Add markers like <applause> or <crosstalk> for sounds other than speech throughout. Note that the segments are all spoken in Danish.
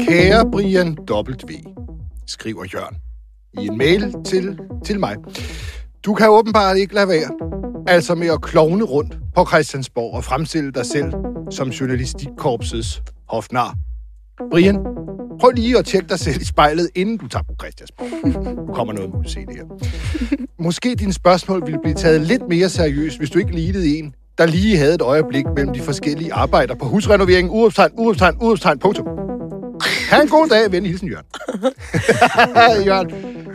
Kære Brian W., skriver Jørgen i en mail til, til mig. Du kan åbenbart ikke lade være, altså med at klovne rundt på Christiansborg og fremstille dig selv som journalistikkorpsets hofnar. Brian, prøv lige at tjekke dig selv i spejlet, inden du tager på Christiansborg. Nu kommer noget mod se det her. Måske dine spørgsmål ville blive taget lidt mere seriøst, hvis du ikke lignede en, der lige havde et øjeblik mellem de forskellige arbejder på husrenoveringen, udopstegn, udopstegn, udopstegn, punktum. Ha' en god dag, ven. Hilsen, Jørgen. <laughs> Jørgen,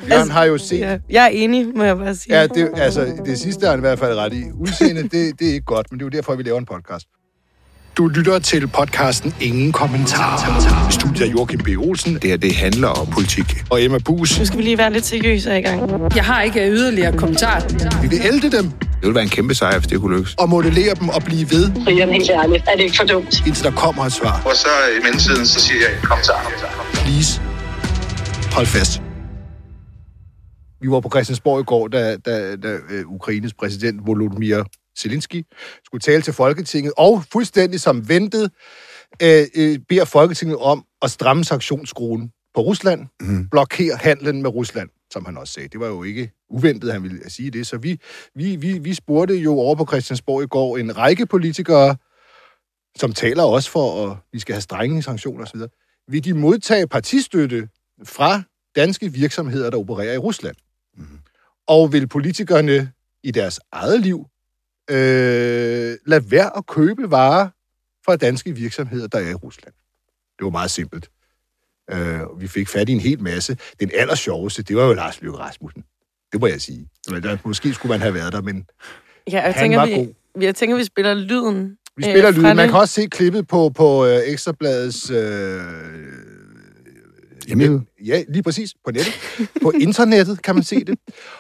Jørgen har jo set... Ja, jeg er enig, må jeg bare sige. Ja, det, altså, det sidste er han i hvert fald ret i. Udseende, det, det er ikke godt, men det er jo derfor, vi laver en podcast. Du lytter til podcasten Ingen Kommentarer. Studiet af Joachim B. Olsen. Det her, det handler om politik. Og Emma Bus. Nu skal vi lige være lidt seriøse i gang. Jeg har ikke yderligere kommentar. Vi vil elde dem Det ville være en kæmpe sejr, hvis det kunne lykkes. og modellere dem og blive ved, Brian, helt ærligt, er det ikke for dumt? indtil der kommer et svar. Og så i mellemtiden, så siger jeg, kom så. Please, hold fast. Vi var på Christiansborg i går, da, da, da uh, Ukraines præsident Volodymyr Zelensky skulle tale til Folketinget, og fuldstændig som ventet, uh, uh, beder Folketinget om at stramme sanktionsskruen på Rusland, mm. blokere handlen med Rusland, som han også sagde. Det var jo ikke uventet, han ville sige det. Så vi, vi, vi, vi spurgte jo over på Christiansborg i går en række politikere, som taler også for, at vi skal have strenge sanktioner osv., vil de modtage partistøtte fra danske virksomheder, der opererer i Rusland? Mm. Og vil politikerne i deres eget liv øh, lade være at købe varer fra danske virksomheder, der er i Rusland? Det var meget simpelt. Øh, og vi fik fat i en hel masse. Den aller sjoveste, det var jo Lars Løkke Rasmussen. Det må jeg sige. Der, måske skulle man have været der, men Ja, jeg Han tænker, var vi, god. vi, jeg tænker, vi spiller lyden. vi spiller øh, lyden. Man kan også se klippet på, på øh, Ekstrabladets... Øh, Hjemmeside? Ja, lige præcis. På nettet. På internettet kan man se det.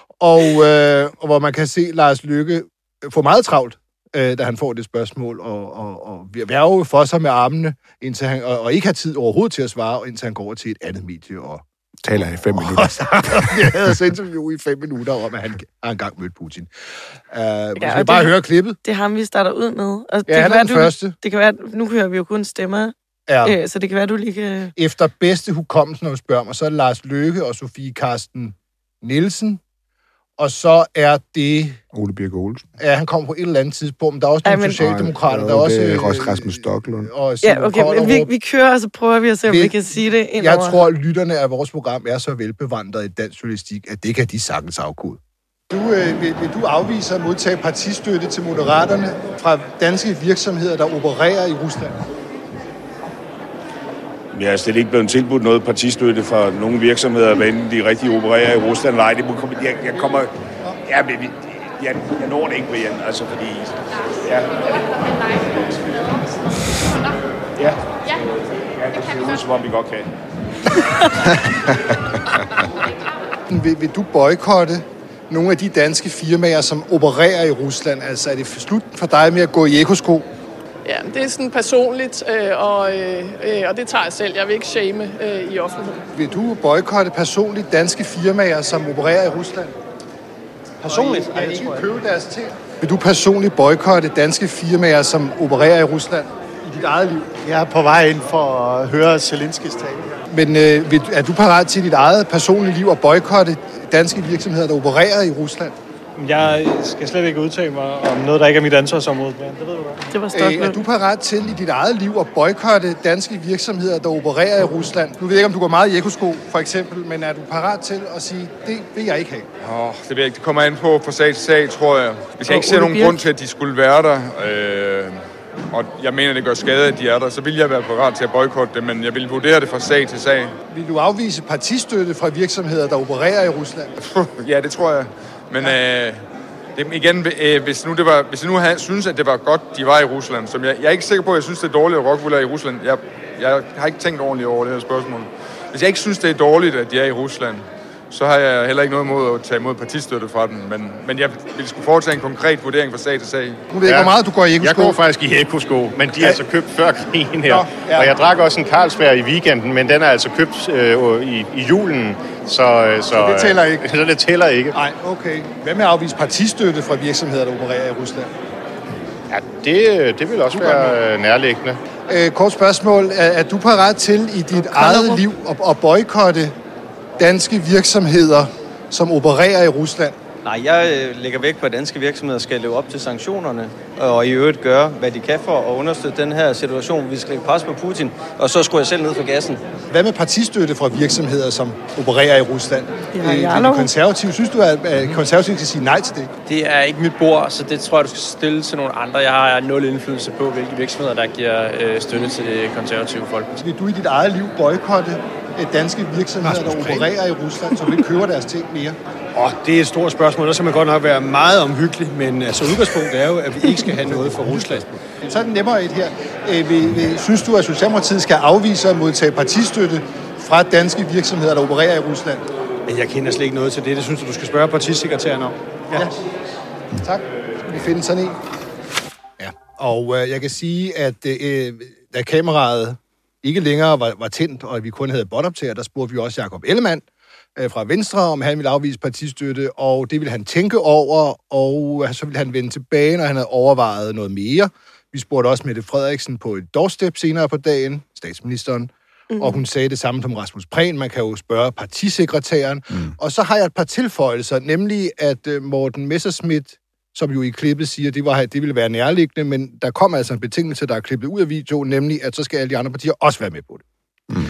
Og, øh, og hvor man kan se Lars Lykke få meget travlt, øh, da han får det spørgsmål, og, og, og værve for sig med armene, indtil han, og, og ikke har tid overhovedet til at svare, indtil han går over til et andet medie. Og, Taler i fem minutter. og så jeg <laughs> havde altså interview i fem minutter om, at han har engang mødt Putin. Uh, ja, skal vi bare det- høre klippet? Det er ham, vi starter ud med. Og det Ja, han er være, den du, første. Det kan være, nu hører vi jo kun stemmer, Ja. øh, så det kan være, du lige kan... efter bedste hukommelse, når du spørger mig, så er det Lars Løkke og Sofie Karsten Nielsen. Og så er det... Ole Birk Olsen. Ja, han kommer på et eller andet tidspunkt, men der er også Ej, nogle men- socialdemokrater, Nej, der er også... det er øh, Ros- Rasmus Stocklund. Og Ja, okay, men vi, vi kører, og så prøver vi at se, om Vi- vi kan sige det ind Jeg tror, at lytterne af vores program er så velbevandret i dansk journalistik, at det kan de sagtens afkode. Du, øh, vil, vil du afvise at modtage partistøtte til moderaterne fra danske virksomheder, der opererer i Rusland? Jeg er slet ikke blevet tilbudt noget partistøtte fra nogle virksomheder, hvad enten de rigtig opererer i Rusland eller ej. Det må komme, jeg, jeg kommer... Ja, men, vi- jeg, jeg når det ikke, Brian, altså fordi... Ja, ja. Ja, det ser ud, som om vi godt kan. Vil, vil du boykotte nogle af de danske firmaer, som opererer i Rusland? Altså, er det slut for dig med at gå i ekosko? Ja, det er sådan personligt, øh, og, øh, og det tager jeg selv. Jeg vil ikke shame øh, i offentligheden. Vil du boykotte personligt danske firmaer, som opererer i Rusland? Personligt? Jeg tror købe deres ting. Vil du personligt boykotte danske firmaer, som opererer i Rusland i dit eget liv? Jeg er på vej ind for at høre Zelenskis tale. Men øh, er du parat til dit eget personlige liv at boykotte danske virksomheder, der opererer i Rusland? Jeg skal slet ikke udtale mig om noget, der ikke er mit ansvarsområde. Brian. Det ved du godt. Det var Øh, Stocklund. er du parat til i dit eget liv at boykotte danske virksomheder, der opererer i Rusland? Nu ved jeg ikke, om du går meget i ekosko, for eksempel, men er du parat til at sige, det vil jeg ikke have? Oh, det, ved jeg ikke. det kommer an på fra sag til sag, tror jeg. Hvis jeg ikke ser nogen grund til, at de skulle være der, øh, og jeg mener, det gør skade, at de er der, så vil jeg være parat til at boykotte det, men jeg vil vurdere det fra sag til sag. Vil du afvise partistøtte fra virksomheder, der opererer i Rusland? <laughs> ja, det tror jeg. Men øh, det, igen, øh, hvis nu, det var, hvis jeg nu havde, synes, at det var godt, de var i Rusland, som jeg, jeg er ikke sikker på, at jeg synes, det er dårligt, at Rockwool er i Rusland. Jeg, jeg har ikke tænkt ordentligt over det her spørgsmål. Hvis jeg ikke synes, det er dårligt, at de er i Rusland, så har jeg heller ikke noget imod at tage imod partistøtte fra dem. Men, men jeg vil skulle foretage en konkret vurdering fra sag til sag. Nu ved jeg ikke, hvor meget du går i ekosko. Jeg går faktisk i ekosko, men de er altså købt før krigen her. Nå, ja. Og jeg drak også en Carlsberg i weekenden, men den er altså købt øh, i, i julen. Så, øh, så, Så det tæller ikke? <laughs> Så det tæller ikke. Nej, okay. Hvad med at afvise partistøtte fra virksomheder, der opererer i Rusland? Ja, det, det vil også Du være øh, nærliggende. Øh, kort spørgsmål. Er, er du parat til i dit eget liv at, at boykotte danske virksomheder, som opererer i Rusland? Nej, jeg øh, lægger vægt på, at danske virksomheder skal leve op til sanktionerne, og i øvrigt gøre, hvad de kan for at understøtte den her situation. Vi skal lægge pres på Putin, og så skulle jeg selv ned for gassen. Hvad med partistøtte fra virksomheder, som opererer i Rusland? Ja, Øh, jeg er lov. du konservativ? Synes du, at at konservativ skal sige nej til det? Det er ikke mit bord, så det tror jeg, du skal stille til nogle andre. Jeg har nul indflydelse på, hvilke virksomheder, der giver øh, støtte til det konservative folk. Vil du i dit eget liv boykotte øh, danske virksomheder, der opererer i Rusland, som ikke køber deres ting mere? Og det er et stort spørgsmål, der skal man godt nok være meget omhyggelig, men altså udgangspunktet er jo, at vi ikke skal have noget for Rusland. Så er den nemmere et her. Øh, vil, vil, synes du, at Socialdemokratiet skal afvise at modtage partistøtte fra danske virksomheder, der opererer i Rusland? Men jeg kender slet ikke noget til det. Det synes jeg, du skal spørge partisekretæren om. Ja. Tak. Skal vi finde sådan en? Ja. Og øh, jeg kan sige, at øh, da kameraet ikke længere var, var tændt, og vi kun havde båndoptager, der spurgte vi også Jakob Ellemann øh, fra Venstre, om han ville afvise partistøtte, og det ville han tænke over, og så ville han vende tilbage, når han havde overvejet noget mere. Vi spurgte også Mette Frederiksen på et doorstep senere på dagen, statsministeren, mm. og hun sagde det samme som Rasmus Prehn. Man kan jo spørge partisekretæren. Mm. Og så har jeg et par tilføjelser, nemlig at øh, Morten Messerschmidt, som jo i klippet siger, det, var, det ville være nærliggende, men der kom altså en betingelse, der er klippet ud af videoen, nemlig at så skal alle de andre partier også være med på det. Mm.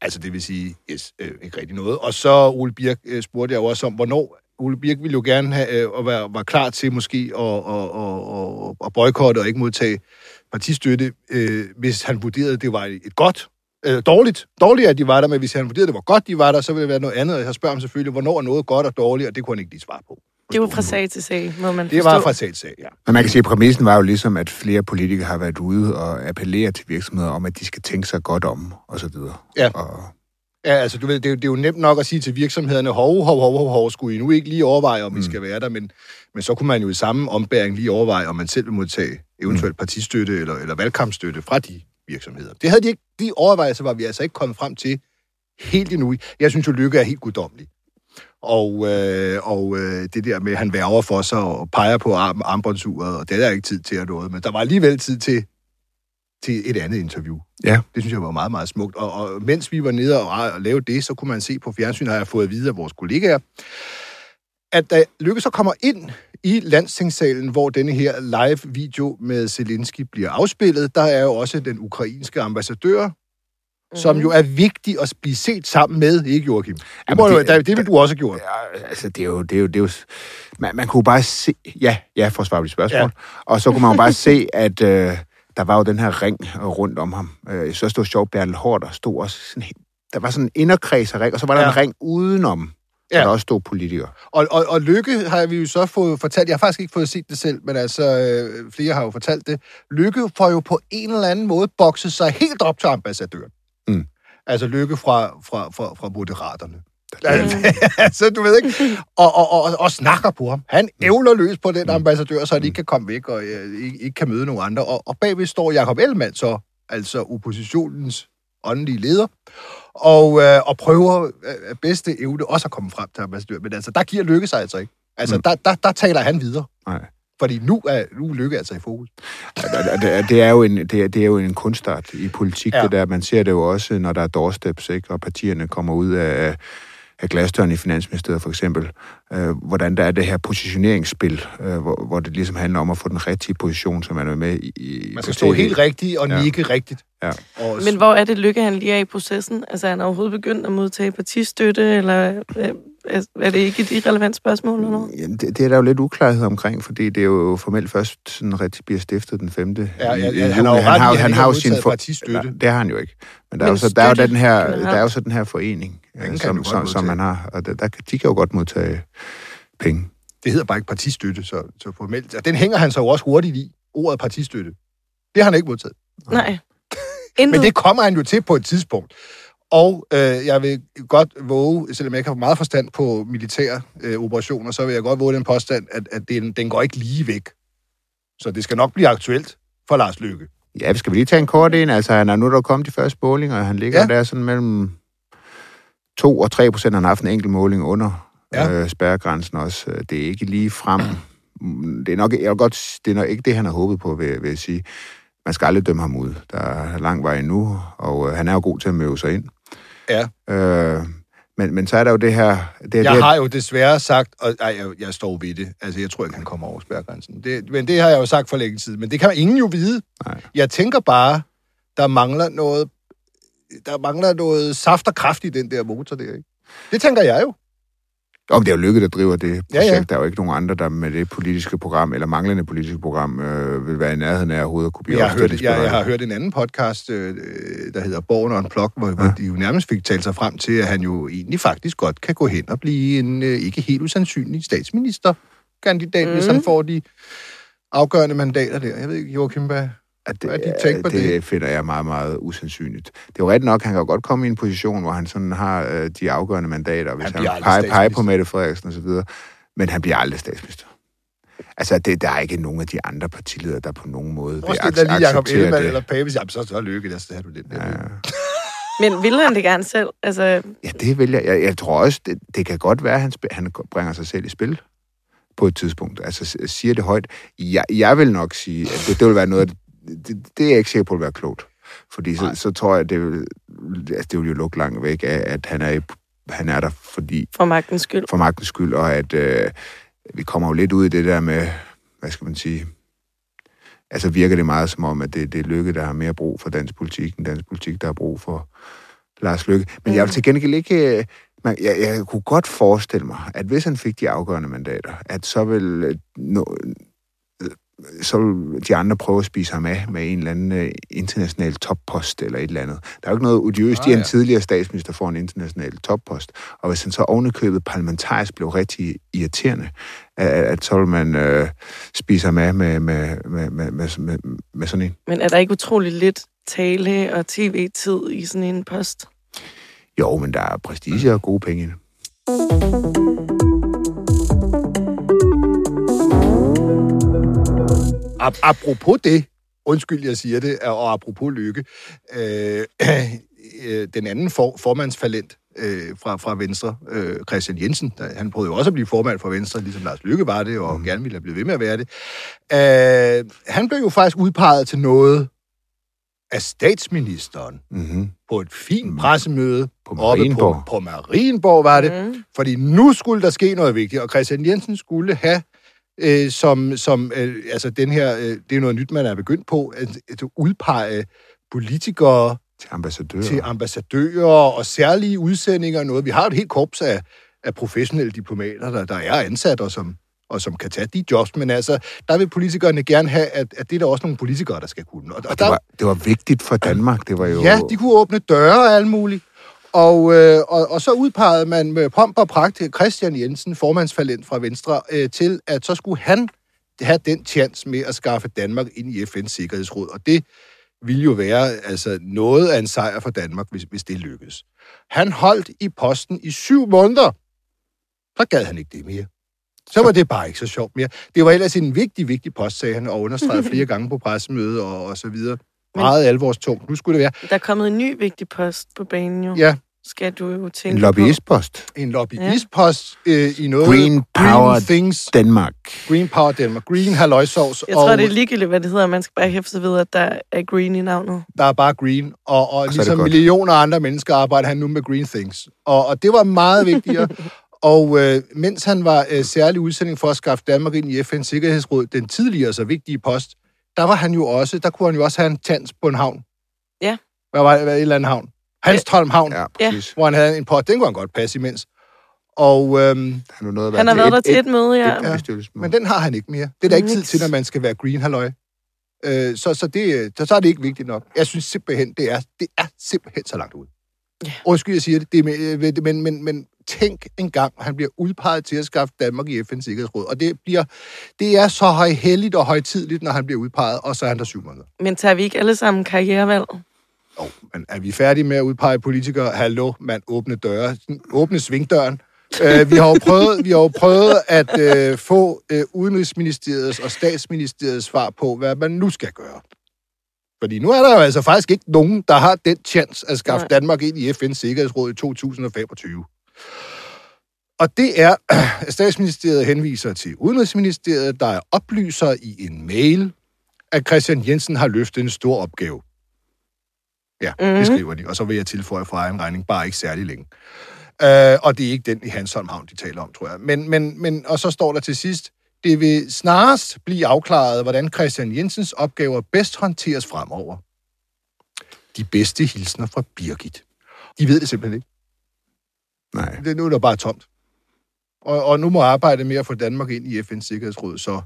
Altså det vil sige, yes, øh, ikke rigtig noget. Og så Ole Birk øh, spurgte jeg jo også om, hvornår Ole Birk ville jo gerne have, øh, at være, var klar til måske at, at, at, at, at boykotte og ikke modtage partistøtte, øh, hvis han vurderede, at det var et godt, øh, dårligt, dårligt, at de var der, men hvis han vurderede, at det var godt, de var der, så ville det være noget andet. Og jeg spørger ham selvfølgelig, hvornår er noget godt og dårligt, og det kunne han ikke lige svare på. Det var fra sag til sag, må man Det forstå. var fra sag til sag, ja. Men man kan sige, at præmissen var jo ligesom, at flere politikere har været ude og appellere til virksomheder om, at de skal tænke sig godt om, og så videre. Ja. Og, Ja, altså du ved, det er, jo, det er jo nemt nok at sige til virksomhederne, hov, hov, hov, hov, hov, skulle I nu ikke lige overveje, om mm. I skal være der, men, men så kunne man jo i samme ombæring lige overveje, om man selv vil modtage eventuelt partistøtte eller, eller valgkampstøtte fra de virksomheder. Det havde de ikke, de overvejelser var vi altså ikke kommet frem til helt endnu. Jeg synes jo, Lykke er helt guddommelig. Og, øh, og øh, det der med, at han værger for sig og peger på arm, armbåndsuret, og det er der ikke tid til at noget, men der var alligevel tid til, til et andet interview. Ja. Det synes jeg var meget, meget smukt. Og, og mens vi var nede og, og lavede det, så kunne man se på fjernsyn, har jeg fået at vide af vores kollegaer, at da Lykke så kommer ind i landstingssalen, hvor denne her live-video med Zelensky bliver afspillet, der er jo også den ukrainske ambassadør, mm. som jo er vigtig at blive set sammen med, ikke Joachim? Det, Jamen, må, det- det, det, det vil du også have gjort. Ja, altså, det er jo... Det er jo, det er jo man, man kunne bare se... Ja, ja, for at svare på dit spørgsmål. Ja. Og så kunne man jo bare <laughs> se, at øh, der var jo den her ring øh, rundt om ham. Øh, så stod sjovt, Bertel Hård, der stod også sådan... Der var sådan en inderkreds af ring, og så var der Ja. en ring udenom. Ja. der også stod politikere. Og, og, og Lykke har vi jo så fået fortalt, jeg har faktisk ikke fået set det selv, men altså, øh, flere har jo fortalt det. Lykke får jo på en eller anden måde bokset sig helt op til ambassadøren. Mm. Altså Lykke fra, fra, fra, fra Moderaterne. <laughs> altså, du ved ikke, og, og, og, og snakker på ham. Han ævler løs på den ambassadør, så han ikke kan komme væk og øh, ikke, ikke kan møde nogen andre. Og, og bagved står Jacob Ellemann så, altså oppositionens åndelige leder, og, øh, og prøver øh, bedste evne også at komme frem til ambassadør. Men altså, der giver Lykke sig altså ikke. Altså, mm. der, der, der taler han videre. Nej. Fordi nu er, nu er Lykke altså i fokus. Det, det, det, er jo en, det, er, det er jo en kunstart i politik, ja. Det der. Man ser det jo også, når der er doorsteps, ikke? og partierne kommer ud af, af glasdøren i Finansministeriet for eksempel. Øh, hvordan der er det her positioneringsspil, øh, hvor, hvor det ligesom handler om at få den rigtige position, som man er med i. i Man skal stå helt rigtigt og Ja. nikke rigtigt. Ja. Og, Men hvor er det lykke, han lige er i processen? Altså, er han overhovedet begyndt at modtage partistøtte, eller øh, er, det ikke et irrelevant spørgsmål eller noget? Jamen, det, det er der jo lidt uklarhed omkring, fordi det er jo formelt først sådan rigtig bliver stiftet den 5. Ja, ja, ja, han har jo ret i, at han han har har jo sin for... partistøtte. Nej, det har han jo ikke. Men der er jo så, der er jo den her, der er jo så den her forening, Den øh, kan som, som, som man har, og der, der, kan- de kan jo godt modtage penge. det hedder bare ikke partistøtte, så, så formelt. Og den hænger han så jo også hurtigt i, ordet partistøtte. Det har han ikke modtaget. Nej. Men det kommer han jo til på et tidspunkt. Og øh, jeg vil godt våge, selvom jeg ikke har meget forstand på militære øh, operationer, så vil jeg godt våge den påstand, at, at den, den går ikke lige væk. Så det skal nok blive aktuelt for Lars Løkke. Ja, vi skal vi lige tage en kort ind. Altså, han er nu der er kommet de første målinger, og han ligger Ja. der sådan mellem 2 og 3 procent. Han har haft en enkelt måling under Ja. øh, spærregrænsen også. Øh, Det er ikke lige frem. Mm, Det er nok, jeg godt, det er nok ikke det, han har håbet på, vil, vil jeg sige. man skal aldrig dømme ham ud. Der er lang vej endnu, og øh, han er jo god til at møde sig ind. Ja. Øh, men, men så er der jo det her... Det, Jeg det, har jo desværre sagt, og ej, jeg, jeg står ved det, altså jeg tror ikke, han kommer over spærgrænsen. Det, men det har jeg jo sagt for længe tid, men det kan ingen jo vide. Nej. Jeg tænker bare, der mangler noget, der mangler noget saft og kraft i den der motor der, ikke? Det tænker jeg jo. Om det er jo Lykke, der driver det projekt. Ja, ja. Der er jo ikke nogen andre, der med det politiske program, eller manglende politiske program, øh, vil være i nærheden af overhovedet at kunne blive Jeg har, hørt, jeg, jeg har hørt en anden podcast, øh, der hedder Borgen on Plok, hvor, ja. hvor de jo nærmest fik talt sig frem til, at han jo egentlig faktisk godt kan gå hen og blive en øh, ikke helt usandsynlig statsministerkandidat, mm. hvis han får de afgørende mandater der. Jeg ved ikke, Joachim, hvad, At hvad er dit take på det, det? det finder jeg meget, meget usandsynligt. Det er jo ret nok, han kan jo godt komme i en position, hvor han sådan har øh, de afgørende mandater, hvis Han han, peger, peger på. Mette Frederiksen og så videre. Men han bliver aldrig statsminister. Altså, det, der er ikke nogen af de andre partiledere, der på nogen måde vil Også det der lige ac- Jacob acceptere Ellemann det. eller Pape, jamen så, så lykke, der, så har du der. Ja. <laughs> Men vil han det gerne selv? Altså, Ja, det vil jeg. Jeg, jeg tror også, det, det kan godt være, at han, spil, han bringer sig selv i spil på et tidspunkt. Altså siger det højt. Jeg, jeg vil nok sige, at det, det vil være noget, af det, det, er jeg ikke sikker på, at være klogt. Fordi så, så tror jeg, det vil, altså, det vil jo lukke langt væk af, at han er, han er der fordi, for magtens skyld. for magtens skyld, og at øh, vi kommer jo lidt ud i det der med, hvad skal man sige, altså virker det meget som om, at det, det er Lykke, der har mere brug for dansk politik, end dansk politik, der har brug for Lars Lykke. Men jeg vil til gengæld ikke... øh, Man, jeg, jeg kunne godt forestille mig, at hvis han fik de afgørende mandater, at så vil, øh, no, så vil de andre prøve at spise ham af med en eller anden øh, international toppost eller et eller andet. Der er jo ikke noget odiøst Ah, i, at en ja. tidligere statsminister får en international toppost. Og hvis han så ovenikøbet parlamentarisk blev rigtig irriterende, at, at så vil man øh, spise ham af med, med, med, med, med, med, med sådan en. Men er der ikke utrolig lidt tale og tv-tid i sådan en post? Jo, men der er prestige og gode penge i det. Ap- apropos det, undskyld, jeg siger det, og apropos lykke, øh, <clears throat> øh, den anden for, formandsfalent øh, fra, fra Venstre, øh, Christian Jensen, der, han prøvede jo også at blive formand for Venstre, ligesom Lars Lykke var det, og mm. gerne ville have blevet ved med at være det. Øh, han blev jo faktisk udpeget til noget af statsministeren Mm-hmm. på et fint pressemøde På oppe Marienborg. På, på Marienborg var det. Mm. Fordi nu skulle der ske noget vigtigt, og Christian Jensen skulle have øh, som, som øh, altså den her, øh, det er noget nyt, man er begyndt på, at, at udpege politikere Til ambassadører. til ambassadører og særlige udsendinger og noget. Vi har et helt korps af, af professionelle diplomater, der, der er ansat og som, og som kan tage de jobs, men altså, der vil politikerne gerne have, at, at det er der også nogle politikere, der skal kunne. Og, og det, der, var, det var vigtigt for Danmark. Det var jo... Ja, de kunne åbne døre og alt muligt. Og, øh, og, og så udpegede man med pomp og pragt Christian Jensen, formandsfalent fra Venstre, øh, til at så skulle han have den chance med at skaffe Danmark ind i FN's Sikkerhedsråd. Og det ville jo være altså, noget af en sejr for Danmark, hvis, hvis det lykkedes. Han holdt i posten i syv måneder. Så gad han ikke det mere. Så var det bare ikke så sjovt mere. Det var ellers en vigtig, vigtig post, sagde han, og understregede <laughs> flere gange på pressemøde og, og så videre. Meget alvorstungt. Nu skulle det være. Der er kommet en ny vigtig post på banen jo. Ja, Skal du jo tænke En lobbyistpost. en lobbyistpost øh, i noget... Green Power Green Things. Danmark. Green Power Danmark. Green halløjsovs. på. Jeg tror, det er ligegyldigt, hvad det hedder. Man skal bare hæfte sig ved, at der er green i navnet. der er bare green. Og, og det ligesom millioner af andre mennesker arbejder han nu med green things. Og, og det var meget vigtigere. <laughs> og øh, mens han var øh, særlig udsending for at skaffe Danmark ind i FN's Sikkerhedsråd, den tidligere så vigtige post, der var han jo også, der kunne han jo også have en tjans på en havn. Ja. Hvad var det? Hvad, et eller andet havn? Hanstholm Havn, Ja, Ja. præcis. hvor han havde en post. Den kunne han godt passe imens. Og, øhm, Han, er noget Han har været der til et møde, ja. Ja. bestyrelsesmøde. men den har han ikke mere. Det er der ikke tid til, når man skal være green halløj. Øh, så, så, det, så, så er det ikke vigtigt nok. Jeg synes simpelthen, det er, det er simpelthen så langt ud. Ja. Undskyld, jeg siger det, det øh, men, men, men tænk en gang, han bliver udpeget til at skaffe Danmark i FN's Sikkerhedsråd. Og det, bliver, det er så højheldigt og højtidligt, når han bliver udpeget, og så er han der syv måneder. Men tager vi ikke alle sammen karrierevalg? Jo, men er vi færdige med at udpege politikere? Hallo, man, åbne døre. Åbne svingdøren. Uh, vi har jo prøvet, vi har jo prøvet at uh, få uh, Udenrigsministeriets og Statsministeriets svar på, hvad man nu skal gøre. Fordi nu er der jo altså faktisk ikke nogen, der har den chance at skaffe Nej. Danmark ind i FN's Sikkerhedsråd i 2025. Og det er, <clears throat> at Statsministeriet henviser til Udenrigsministeriet, der er oplyser i en mail, at Christian Jensen har løftet en stor opgave. Ja, mm. Mhm. det skriver de, og så vil jeg tilføje fra egen regning, bare ikke særlig længe. Øh, og det er ikke den i Hansholm Havn, de taler om, tror jeg. Men, men, men, og så står der til sidst, det vil snarest blive afklaret, hvordan Christian Jensens opgaver bedst håndteres fremover. De bedste hilsner fra Birgit. De ved det simpelthen ikke. Nej. Det, nu er det bare tomt. Og, og nu må arbejde med at få Danmark ind i FN's Sikkerhedsråd, så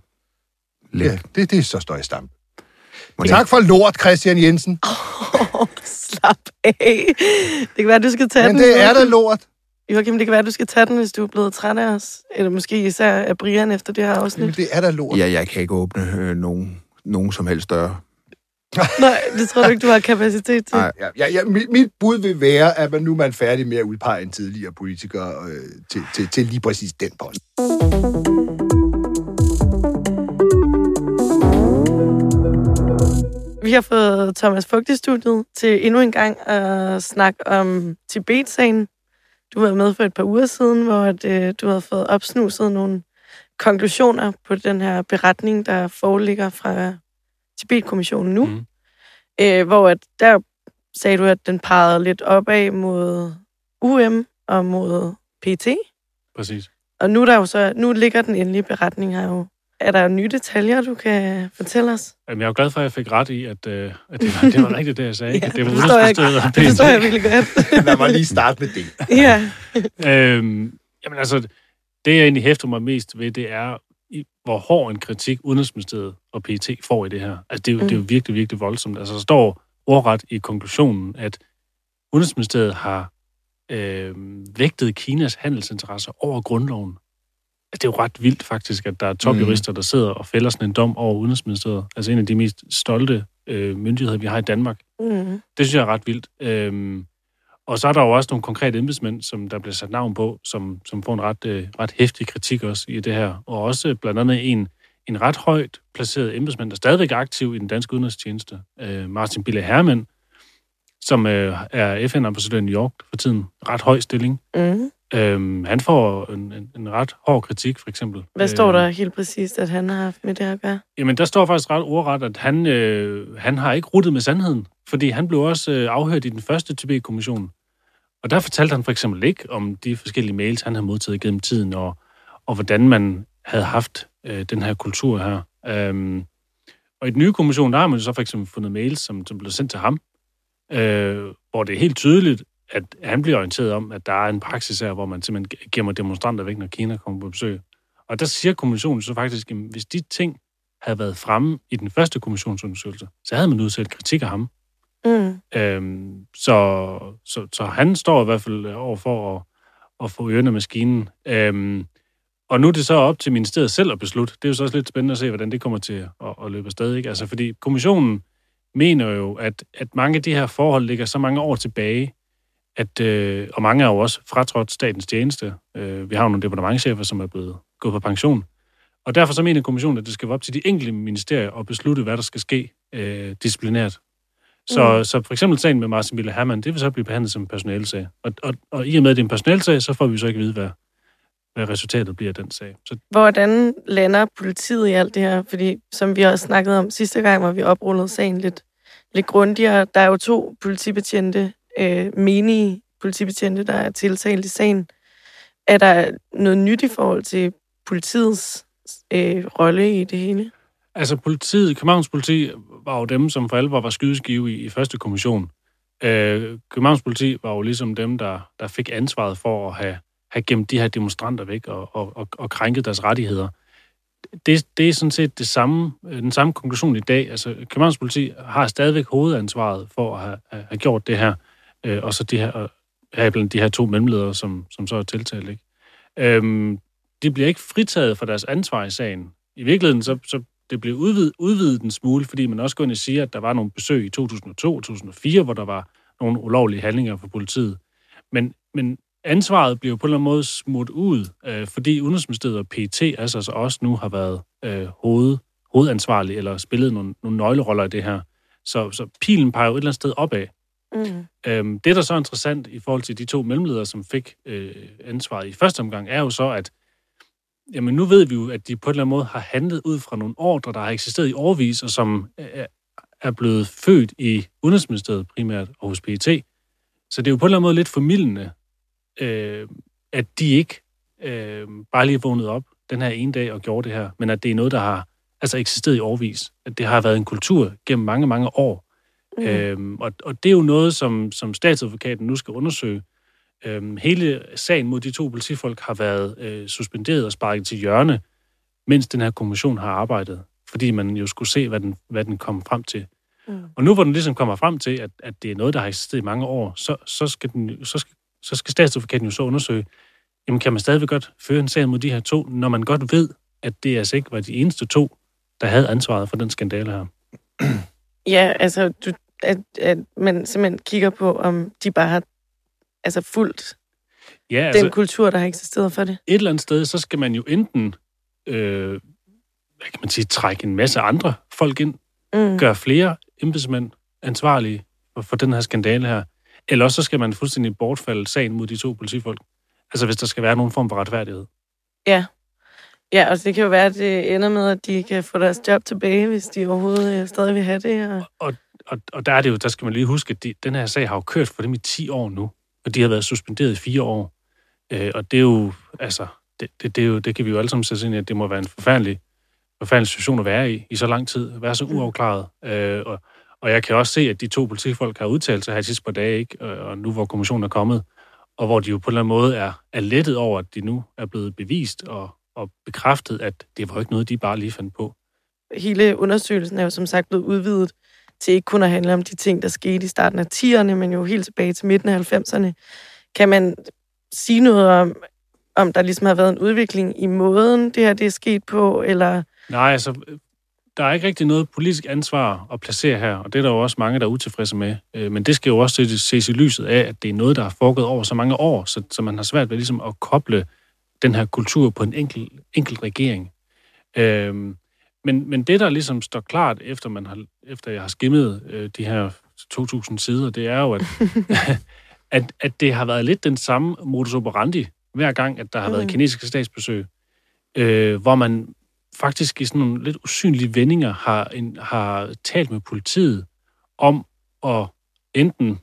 ja, det, det så står i stampe. Tak for lort, Christian Jensen. <laughs> Slap af. Det kan være, du skal tage Men den. det er da lort. Joachim, det kan være, du skal tage den, hvis du er blevet træt af os. Eller måske især af Brian efter det her afsnit. Men det er da lort. Ja, jeg kan ikke åbne øh, nogen, nogen som helst døre. <laughs> Nej, det tror du ikke, du har kapacitet til. Ja, ja, ja, mit, mit bud vil være, at man nu er man færdig med at udpege en tidligere politiker øh, til, til, til lige præcis den post. Vi har fået Thomas Fugt i studiet til endnu en gang at snakke om Tibet-sagen. Du var med for et par uger siden, hvor at, øh, du havde fået opsnuset nogle konklusioner på den her beretning, der foreligger fra Tibet-kommissionen nu. Mm. Øh, hvor at der sagde du, at den pegede lidt opad mod UM og mod PT. Præcis. Og nu, er der jo så, nu ligger den endelige beretning her jo. Er der nye detaljer, du kan fortælle os? Jamen, jeg er jo glad for, at jeg fik ret i, at, øh, at det, var, det var rigtigt, det jeg sagde. <laughs> Ja, at det var <laughs> det forstår jeg og Det forstår jeg virkelig godt. <laughs> Lad mig lige starte med det. Ja. øhm, jamen altså, det jeg egentlig hæfter mig mest ved, det er, i, hvor hård en kritik Udenrigsministeriet og PET får i det her. Altså, det er, jo, Mm. det er jo virkelig, virkelig voldsomt. Altså, der står ordret i konklusionen, at Udenrigsministeriet har øh, vægtet Kinas handelsinteresser over grundloven. Altså, Det er jo ret vildt faktisk, at der er topjurister, der sidder og fælder sådan en dom over Udenrigsministeriet. Altså en af de mest stolte øh, myndigheder, vi har i Danmark. Mm. Det synes jeg er ret vildt. Øhm, og så er der jo også nogle konkrete embedsmænd, som der bliver sat navn på, som, som får en ret, øh, ret hæftig kritik også i det her. Og også blandt andet en, en ret højt placeret embedsmand, der stadigvæk er aktiv i den danske udenrigstjeneste, øh, Martin Bille Hermann, som øh, er FN-ambassadør i New York for tiden. Ret høj stilling. Mm. Øhm, han får en, en, en ret hård kritik, for eksempel. Hvad står Øh, der helt præcist, at han har haft med det at gøre? Jamen, der står faktisk ret ordret, at han, øh, han har ikke ruttet med sandheden, fordi han blev også øh, afhørt i den første Tibet-kommission. Og der fortalte han for eksempel ikke om de forskellige mails, han havde modtaget gennem tiden, og, og hvordan man havde haft øh, den her kultur her. Øhm, og i den nye kommission, der har man jo så for eksempel fundet mails, som, som blev sendt til ham, øh, hvor det er helt tydeligt, at han bliver orienteret om, at der er en praksis her, hvor man simpelthen gemmer demonstranter væk, når Kina kommer på besøg. Og der siger kommissionen så faktisk, at hvis de ting havde været fremme i den første kommissionsundersøgelse, så havde man udsat kritik af ham. Mm. Øhm, så, så, så han står i hvert fald over for at, at få ørerne af maskinen. Øhm, og nu er det så op til ministeriet selv at beslutte. Det er jo så også lidt spændende at se, hvordan det kommer til at, at løbe afsted. Ikke? Altså, fordi kommissionen mener jo, at, at mange af de her forhold ligger så mange år tilbage, at, øh, og mange er jo også fratrådt statens tjeneste. Øh, vi har jo nogle departementchefer, som er blevet gået på pension. Og derfor så mener kommissionen, at det skal være op til de enkelte ministerier at beslutte, hvad der skal ske øh, disciplinært. Så, Mm. så for eksempel sagen med Martin Bille Hermann, det vil så blive behandlet som en personalsag. Og, og, og i og med, at det er en personalsag, så får vi så ikke vide, hvad, hvad resultatet bliver af den sag. Så Hvordan lander politiet i alt det her? Fordi, som vi også snakkede om sidste gang, hvor vi oprullede sagen lidt, lidt grundigere, der er jo to politibetjente, øh, menige politibetjente, der er tiltalt i sagen. Er der noget nyt i forhold til politiets øh, rolle i det hele? Altså politiet, Københavns politi var jo dem, som for alvor var skydeskive i, i første kommission. Øh, Københavns politi var jo ligesom dem, der, der fik ansvaret for at have, have gemt de her demonstranter væk og, og, og, og krænket deres rettigheder. Det, det er sådan set det samme, øh, den samme konklusion i dag. Altså, Københavns politi har stadigvæk hovedansvaret for at have, have gjort det her, øh, og så de her, her blandt de her to mellemledere, som, som så er tiltalt. Ikke? Øhm, de bliver ikke fritaget for deres ansvar i sagen. I virkeligheden, så, så det blev udvidet, udvidet en smule, fordi man også går ind og siger, at der var nogle besøg i 2002 og 2004, hvor der var nogle ulovlige handlinger for politiet. Men, men ansvaret bliver på en eller anden måde smurt ud, øh, fordi Udenrigsministeriet og PET altså altså også nu har været øh, hoved, hovedansvarlige eller spillet nogle, nogle nøgleroller i det her. Så, så pilen peger jo et eller andet sted opad. Mm. Øhm, det, der så er interessant i forhold til de to mellemledere, som fik øh, ansvaret i første omgang, er jo så, at jamen nu ved vi jo, at de på en eller anden måde har handlet ud fra nogle ordre, der har eksisteret i årvis, og som øh, er- er blevet født i Udenrigsministeriet primært og hos PET. Så det er jo på en eller anden måde lidt formidlende, øh, at de ikke øh, bare lige vågnede op den her ene dag og gjorde det her, men at det er noget, der har altså eksisteret i årvis. At det har været en kultur gennem mange, mange år. Mm. Øhm, og, og det er jo noget, som, som statsadvokaten nu skal undersøge. Øhm, hele sagen mod de to politifolk har været øh, suspenderet og sparket til hjørne, mens den her kommission har arbejdet. Fordi man jo skulle se, hvad den, hvad den kom frem til. Mm. Og nu hvor den ligesom kommer frem til, at, at det er noget, der har eksisteret i mange år, så, så, skal, den, så, skal, så skal statsadvokaten jo så undersøge, jamen kan man stadigvæk godt føre en sag mod de her to, når man godt ved, at det altså ikke var de eneste to, der havde ansvaret for den skandale her. Ja, altså, du, at, at man simpelthen kigger på, om de bare har altså, fulgt Ja, altså, den kultur, der har eksisteret for det. et eller andet sted, så skal man jo enten, øh, hvad kan man sige, trække en masse andre folk ind, Mm. gøre flere embedsmænd ansvarlige for, for den her skandale her, eller også så skal man fuldstændig bortfalde sagen mod de to politifolk. Altså hvis der skal være nogen form for retfærdighed. Ja. Ja, og det kan jo være, at det ender med, at de kan få deres job tilbage, hvis de overhovedet øh, stadig vil have det. Og... Og, og, og der er det jo, der skal man lige huske, at de, den her sag har jo kørt for dem i 10 år nu, og de har været suspenderet i 4 år. Øh, og det er jo, altså, det, det, det, er jo, det kan vi jo alle sammen sætte ind i, at det må være en forfærdelig, forfærdelig situation at være i, i så lang tid, være så uafklaret. Øh, og, og jeg kan også se, at de to politifolk har udtalt sig her de sidste par dage, ikke? Og, og nu hvor kommissionen er kommet, og hvor de jo på en eller anden måde er, er lettet over, at de nu er blevet bevist og, og bekræftet, at det var ikke noget, de bare lige fandt på. Hele undersøgelsen er jo som sagt blevet udvidet til ikke kun at handle om de ting, der skete i starten af 10'erne, men jo helt tilbage til midten af 90'erne. Kan man sige noget om, om der ligesom har været en udvikling i måden, det her det er sket på, eller... Nej, altså, der er ikke rigtig noget politisk ansvar at placere her, og det er der jo også mange, der er utilfredse med. Øh, Men det skal jo også ses i lyset af, at det er noget, der har foregået over så mange år, så, så man har svært ved ligesom at koble den her kultur på en enkelt, enkelt regering. Øhm, men, men det, der ligesom står klart, efter, man har, efter jeg har skimmet øh, de her 2.000 sider, det er jo, at, <laughs> at, at det har været lidt den samme modus operandi, hver gang, at der har været Mm. kinesiske statsbesøg, øh, hvor man faktisk i sådan nogle lidt usynlige vendinger har, en, har talt med politiet om at enten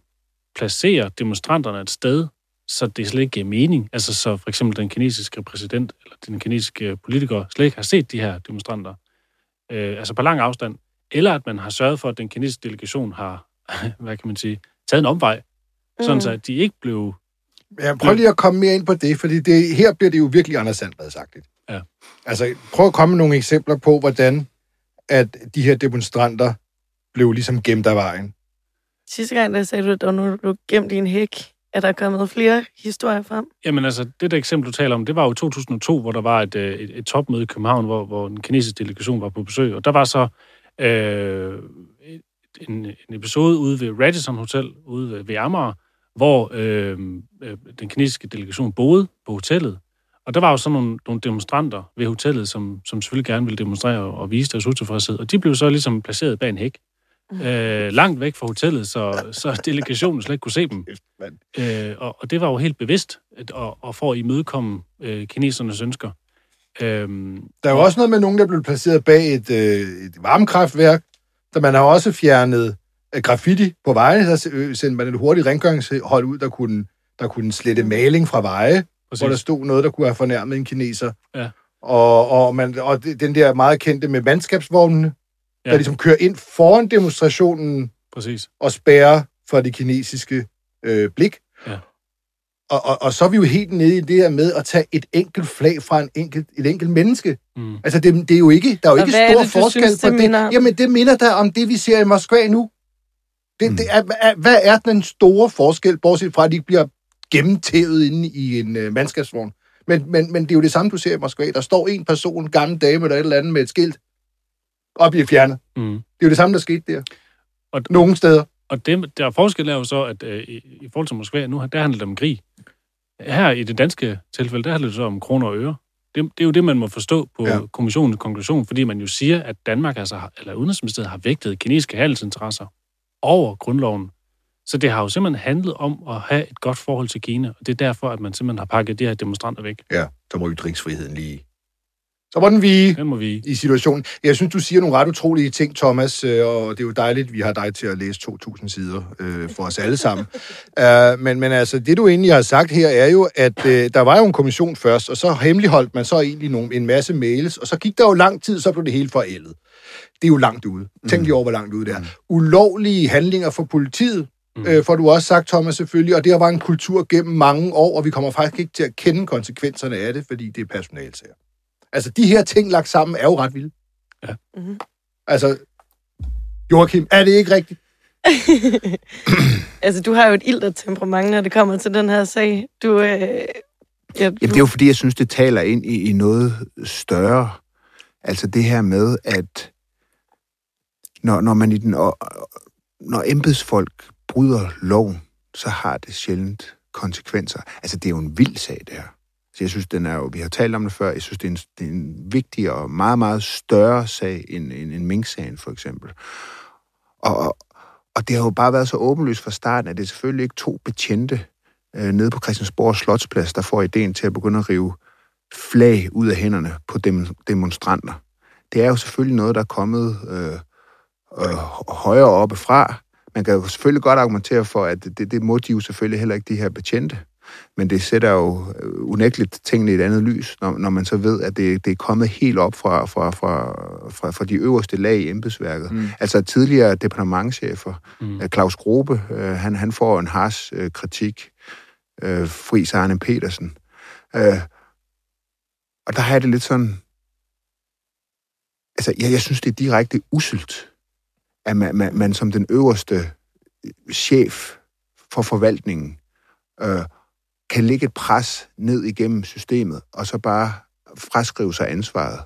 placere demonstranterne et sted, så det slet ikke giver mening. Altså så for eksempel den kinesiske præsident eller den kinesiske politiker slet ikke har set de her demonstranter. Øh, altså på lang afstand. Eller at man har sørget for, at den kinesiske delegation har, <laughs> hvad kan man sige, taget en omvej, mm. sådan så at de ikke blev... Ja, prøv lige at komme mere ind på det, fordi det, her bliver det jo virkelig Anders Sandvad sagt. Ja. Altså, prøv at komme med nogle eksempler på, hvordan at de her demonstranter blev ligesom gemt af vejen. Sidste gang, der sagde du, at der var nogen, der blev gemt i en hæk. Er der kommet flere historier frem? Jamen altså, det der eksempel, du taler om, det var jo 2002, hvor der var et, øh, et, et topmøde i København, hvor, hvor en kinesisk delegation var på besøg, og der var så øh, en, en episode ude ved Radisson Hotel, ude ved, ved Amager, hvor øh, øh, den kinesiske delegation boede på hotellet. Og der var jo sådan nogle, nogle demonstranter ved hotellet, som, som selvfølgelig gerne ville demonstrere og, og vise deres utilfredshed. Og de blev så ligesom placeret bag en hæk. Øh, langt væk fra hotellet, så, så delegationen slet ikke kunne se dem. Øh, og, og det var jo helt bevidst, at, og, og for at imødekomme øh, kinesernes ønsker. Øhm, Der er jo også noget med nogen, der blev placeret bag et, øh, et varmekraftværk, så man har også fjernet øh, graffiti på vejene, så øh, sendte man et hurtigt rengøringshold ud, der kunne, der kunne slette maling fra veje, Præcis. hvor der stod noget, der kunne have fornærmet en kineser. Ja. Og, og, man, og den der meget kendte med mandskabsvognene, ja. Der ligesom kører ind foran demonstrationen Præcis. og spærrer for det kinesiske øh, blik. Ja. Og, og, og så er vi jo helt nede i det her med at tage et enkelt flag fra en enkelt, et enkelt menneske. Mm. Altså, det, det er jo ikke, der er jo Og ikke er stor det, forskel synes, på det det. minder om? Jamen, det minder der om det, vi ser i Moskva nu. Det, mm. det er, er, hvad er den store forskel, bortset fra, at de bliver gennemtævet inde i en øh, mandskabsvogn? Men, men, men det er jo det samme, du ser i Moskva. Der står en person, en gammel dame eller et eller andet med et skilt, og bliver fjernet. Mm. Det er jo det samme, der skete der. Og, Nogle steder. Og det, der er forskel er jo så, at øh, i, i forhold til Moskva, nu der handler det om krig. Her i det danske tilfælde, der handler det så om kroner og øre. Det, det er jo det, man må forstå på Ja. kommissionens konklusion, fordi man jo siger, at Danmark, altså, eller Udenrigsministeriet, har vægtet kinesiske handelsinteresser over grundloven. Så det har jo simpelthen handlet om at have et godt forhold til Kina, og det er derfor, at man simpelthen har pakket de her demonstranter væk. Ja, så må ytringsfriheden lige Så må den vige Den må vi. i situationen. Jeg synes, du siger nogle ret utrolige ting, Thomas, øh, og det er jo dejligt, at vi har dig til at læse 2.000 sider øh, for os alle sammen. uh, <laughs> men, men altså, det du egentlig har sagt her, er jo, at øh, der var jo en kommission først, og så hemmeligholdt man så egentlig nogle, en masse mails, og så gik der jo lang tid, så blev det helt forældet. Det er jo langt ude. Tænk lige over, hvor langt ude det er. Ulovlige handlinger for politiet, mm. øh, får du også sagt, Thomas, selvfølgelig, og det har været en kultur gennem mange år, og vi kommer faktisk ikke til at kende konsekvenserne af det, fordi det er personalsager. Altså, de her ting lagt sammen er jo ret vilde. Ja. Mm-hmm. Altså, Joachim, er det ikke rigtigt? <clears throat> altså, du har jo et ildt temperament, når det kommer til den her sag. Du, øh, ja, Jamen, det er jo fordi, jeg synes, det taler ind i, i noget større. Altså det her med, at når, når man i den... og- Når embedsfolk bryder loven, så har det sjældent konsekvenser. Altså, det er jo en vild sag, det her. Så jeg synes, den er jo... Vi har talt om det før. Jeg synes, det er en, det er en vigtig og meget, meget større sag end, end, end Mink-sagen, for eksempel. Og, og- det har jo bare været så åbenlyst fra starten, at det er selvfølgelig ikke to betjente øh, nede på Christiansborg Slotsplads, der får ideen til at begynde at rive flag ud af hænderne på dem, demonstranter. Det er jo selvfølgelig noget, der er kommet øh, øh, højere oppe fra. Man kan jo selvfølgelig godt argumentere for, at det, det må de jo selvfølgelig heller ikke, de her betjente. Men det sætter jo øh, unægteligt tingene i et andet lys, når, når man så ved, at det, det er kommet helt op fra, fra, fra, fra, fra de øverste lag i embedsværket. Mm. Altså tidligere departementchefer, mm. Claus Grobe, øh, han, han får en hars øh, kritik, øh, Friis Arne Petersen. Øh, og der har jeg det lidt sådan... Altså, jeg, jeg synes, det er direkte uselt, at man, man, man som den øverste chef for forvaltningen øh, kan lægge et pres ned igennem systemet, og så bare fraskrive sig ansvaret